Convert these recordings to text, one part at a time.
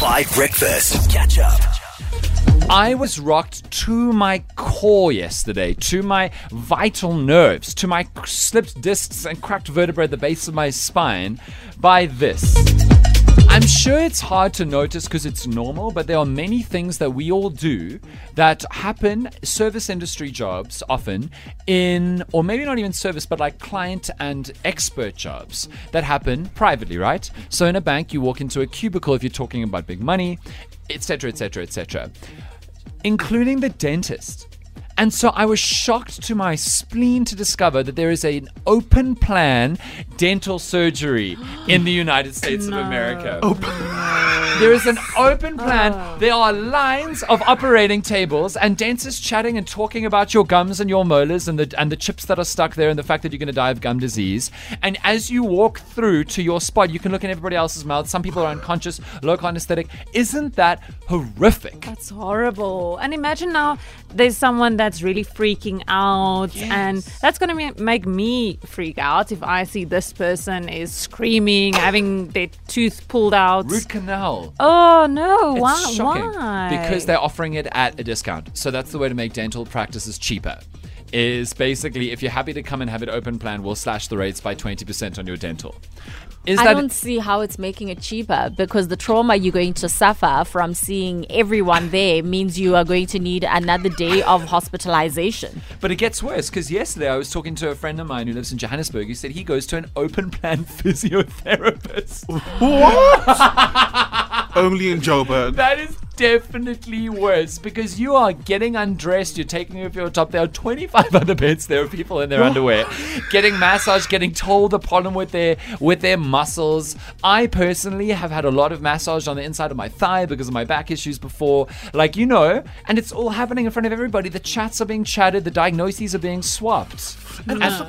Five Breakfast. Catch up. I was rocked to my core yesterday, to my vital nerves, to my slipped discs and cracked vertebrae at the base of my spine by this. I'm sure it's hard to notice because it's normal, but there are many things that we all do that happen, service industry jobs often, in, or maybe not even service, but like client and expert jobs that happen privately, right? So in a bank, you walk into a cubicle if you're talking about big money, etc., etc., etc including the dentist. And so I was shocked to my spleen to discover that there is an open plan dental surgery in the United States of America. There is an open oh. plan. There are lines of operating tables and dentists chatting and talking about your gums and your molars and the and the chips that are stuck there and the fact that you're going to die of gum disease. And as you walk through to your spot, you can look in everybody else's mouth. Some people are unconscious, local anesthetic. Isn't that horrific? That's horrible. And imagine now there's someone that's really freaking out, and that's going to make me freak out if I see this person is screaming, having their tooth pulled out. Root canal. Oh no! It's why? shocking Why? because they're offering it at a discount. So that's the way to make dental practices cheaper. Is basically if you're happy to come and have it open plan, we'll slash the rates by 20% on your dental. Is I that don't see how it's making it cheaper because the trauma you're going to suffer from seeing everyone there means you are going to need another day of hospitalization. But it gets worse because yesterday I was talking to a friend of mine who lives in Johannesburg. He said he goes to an open plan physiotherapist. Only in Joburg. That is definitely worse because you are getting undressed, you're taking off your top. There are 25 other beds. There are people in their underwear getting massage, getting told the problem with their with their muscles. I personally have had a lot of massage on the inside of my thigh because of my back issues before. Like you know, and it's all happening in front of everybody. The chats are being chatted, the diagnoses are being swapped. And also,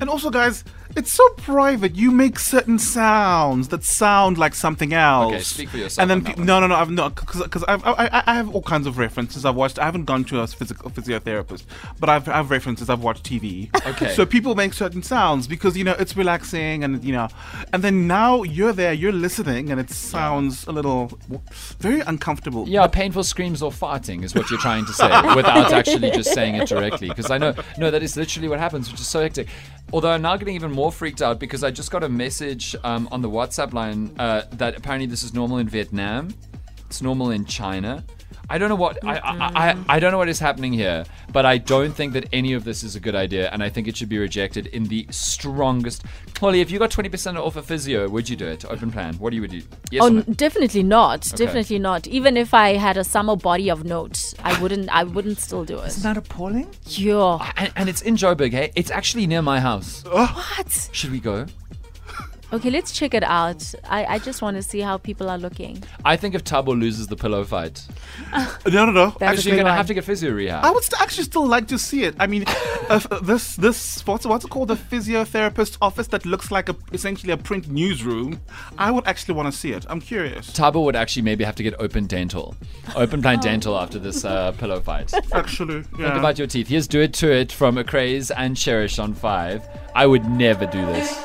and also, guys, it's so private. You make certain sounds that sound like something else. Okay, speak for yourself And then pe- no, no, no, I've not because I've, I, I have all kinds of references. I've watched. I haven't gone to a physical physiotherapist, but I've I have references. I've watched TV. Okay. So people make certain sounds because you know it's relaxing and you know, and then now you're there, you're listening, and it sounds a little very uncomfortable. Yeah, painful screams or farting is what you're trying to say without actually just saying it directly. Because I know, no, that is literally what happens, which is so hectic. Although I'm now getting even more freaked out because I just got a message um, on the WhatsApp line uh, that apparently this is normal in Vietnam, it's normal in China. I don't know what I, I, I, I don't know what is happening here, but I don't think that any of this is a good idea, and I think it should be rejected in the strongest. Holly, if you got twenty percent off a physio, would you do it? Open plan. What do you would do? Yes Oh, no? definitely not. Definitely not. Even if I had a summer body of note, I wouldn't. I wouldn't still do it. Isn't that appalling? Yeah. And, and it's in Joburg, hey? It's actually near my house. What? Should we go? Okay, let's check it out. I, I just want to see how people are looking. I think if Thabo loses the pillow fight, No, no, no. That's actually, good you're gonna one. have to get physio rehab. I would st- actually still like to see it. I mean, uh, f- this this what's what's it called? The physiotherapist office that looks like a essentially a print newsroom. I would actually want to see it. I'm curious. Thabo would actually maybe have to get open dental, open plan dental after this uh, pillow fight. Think Actually, yeah. about your teeth. Here's "Do It to It" from ACRAZE and Cherish on Five. I would never do this.